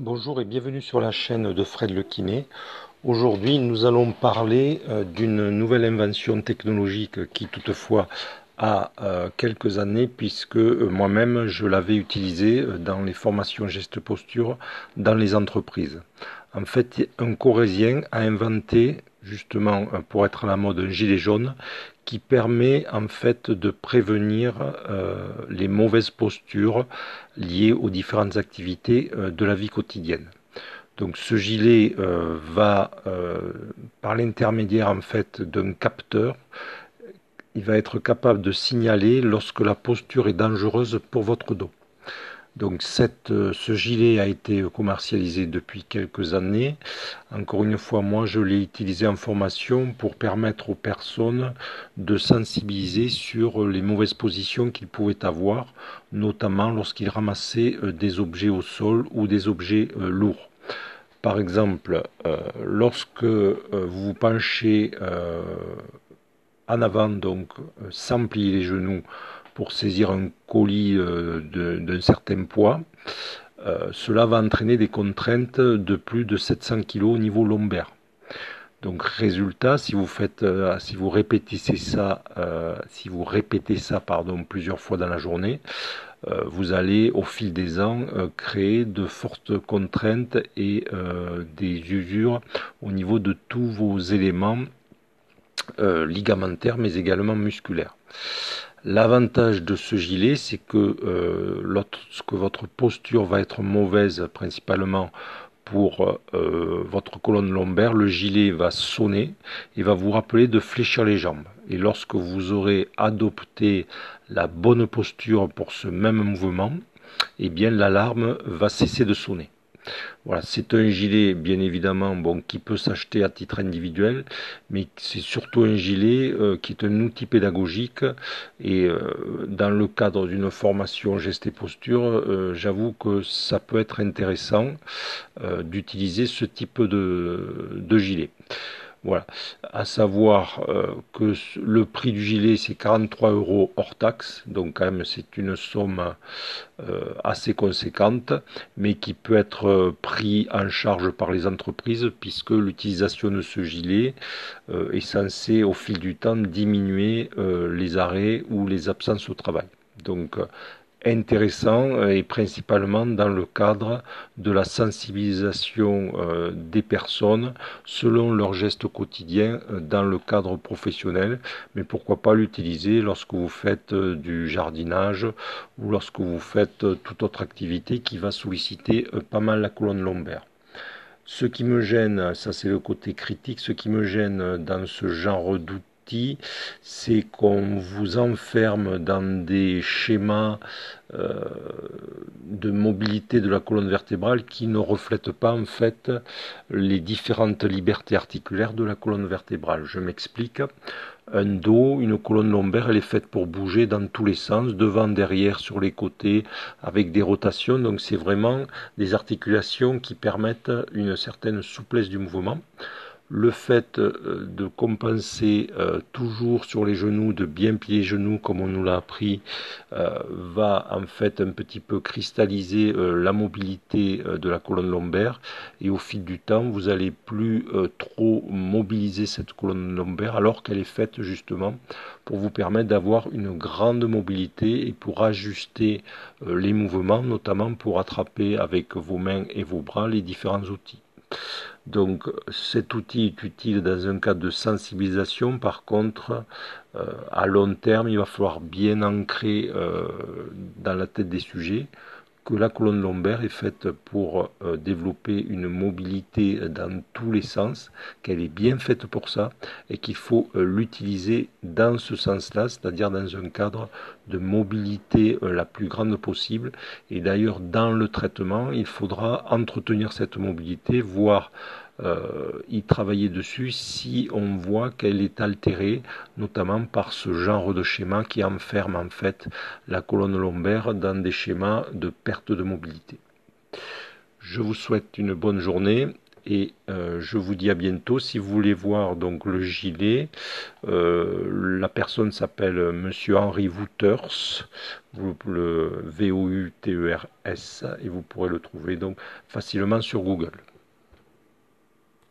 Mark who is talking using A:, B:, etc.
A: Bonjour et bienvenue sur la chaîne de Fred Le. Aujourd'hui, nous allons parler euh, d'une nouvelle invention technologique qui toutefois a euh, quelques années puisque euh, moi-même je l'avais utilisée dans les formations geste posture dans les entreprises. En fait, un Corésien a inventé justement pour être à la mode un gilet jaune qui permet en fait de prévenir euh, les mauvaises postures liées aux différentes activités euh, de la vie quotidienne. Donc ce gilet euh, va, par l'intermédiaire en fait d'un capteur, il va être capable de signaler lorsque la posture est dangereuse pour votre dos. Donc euh, ce gilet a été commercialisé depuis quelques années. Encore une fois, moi je l'ai utilisé en formation pour permettre aux personnes de sensibiliser sur les mauvaises positions qu'ils pouvaient avoir, notamment lorsqu'ils ramassaient euh, des objets au sol ou des objets euh, lourds. Par exemple, lorsque vous vous penchez en avant, donc sans plier les genoux, pour saisir un colis euh, d'un certain poids, euh, cela va entraîner des contraintes de plus de 700 kg au niveau lombaire. Donc résultat, si vous faites, euh, si vous répétez ça, si vous répétez ça pardon plusieurs fois dans la journée, vous allez au fil des ans créer de fortes contraintes et des usures au niveau de tous vos éléments ligamentaires mais également musculaires. L'avantage de ce gilet, c'est que euh, lorsque votre posture va être mauvaise, principalement pour euh, votre colonne lombaire, le gilet va sonner et va vous rappeler de fléchir les jambes. Et lorsque vous aurez adopté la bonne posture pour ce même mouvement, eh bien l'alarme va cesser de sonner. Voilà, c'est un gilet bien évidemment bon qui peut s'acheter à titre individuel, mais c'est surtout un gilet euh, qui est un outil pédagogique et euh, dans le cadre d'une formation geste et posture, euh, j'avoue que ça peut être intéressant d'utiliser ce type de, de gilet. Voilà. À savoir euh, que le prix du gilet, c'est 43 euros hors taxe. Donc, quand même, c'est une somme euh, assez conséquente, mais qui peut être euh, pris en charge par les entreprises, puisque l'utilisation de ce gilet est censée, au fil du temps, diminuer les arrêts ou les absences au travail. Intéressant euh, et principalement dans le cadre de la sensibilisation euh, des personnes selon leurs gestes quotidiens euh, dans le cadre professionnel, mais pourquoi pas l'utiliser lorsque vous faites du jardinage ou lorsque vous faites toute autre activité qui va solliciter pas mal la colonne lombaire. Ce qui me gêne, ça c'est le côté critique, ce qui me gêne dans ce genre d'outils c'est qu'on vous enferme dans des schémas euh, de mobilité de la colonne vertébrale qui ne reflètent pas en fait les différentes libertés articulaires de la colonne vertébrale. Je m'explique. Un dos, une colonne lombaire, elle est faite pour bouger dans tous les sens, devant, derrière, sur les côtés, avec des rotations. Donc c'est vraiment des articulations qui permettent une certaine souplesse du mouvement le fait euh, de compenser euh, toujours sur les genoux, de bien plier les genoux comme on nous l'a appris, euh, va en fait un petit peu cristalliser la mobilité de la colonne lombaire et au fil du temps vous allez plus trop mobiliser cette colonne lombaire alors qu'elle est faite justement pour vous permettre d'avoir une grande mobilité et pour ajuster les mouvements, notamment pour attraper avec vos mains et vos bras les différents outils. Donc cet outil est utile dans un cadre de sensibilisation. Par contre, euh, à long terme, il va falloir bien ancrer euh, dans la tête des sujets que la colonne lombaire est faite pour euh, développer une mobilité dans tous les sens, qu'elle est bien faite pour ça et qu'il faut euh, l'utiliser dans ce sens-là, c'est-à-dire dans un cadre de mobilité euh, la plus grande possible. Et d'ailleurs, dans le traitement, il faudra entretenir cette mobilité, voire euh, y travailler dessus si on voit qu'elle est altérée, notamment par ce genre de schéma qui enferme en fait la colonne lombaire dans des schémas de perte de mobilité. Je vous souhaite une bonne journée et euh, je vous dis à bientôt. Si vous voulez voir donc le gilet, euh, la personne s'appelle Monsieur Henri Wouters, le V-O-U-T-E-R-S, et vous pourrez le trouver donc facilement sur Google.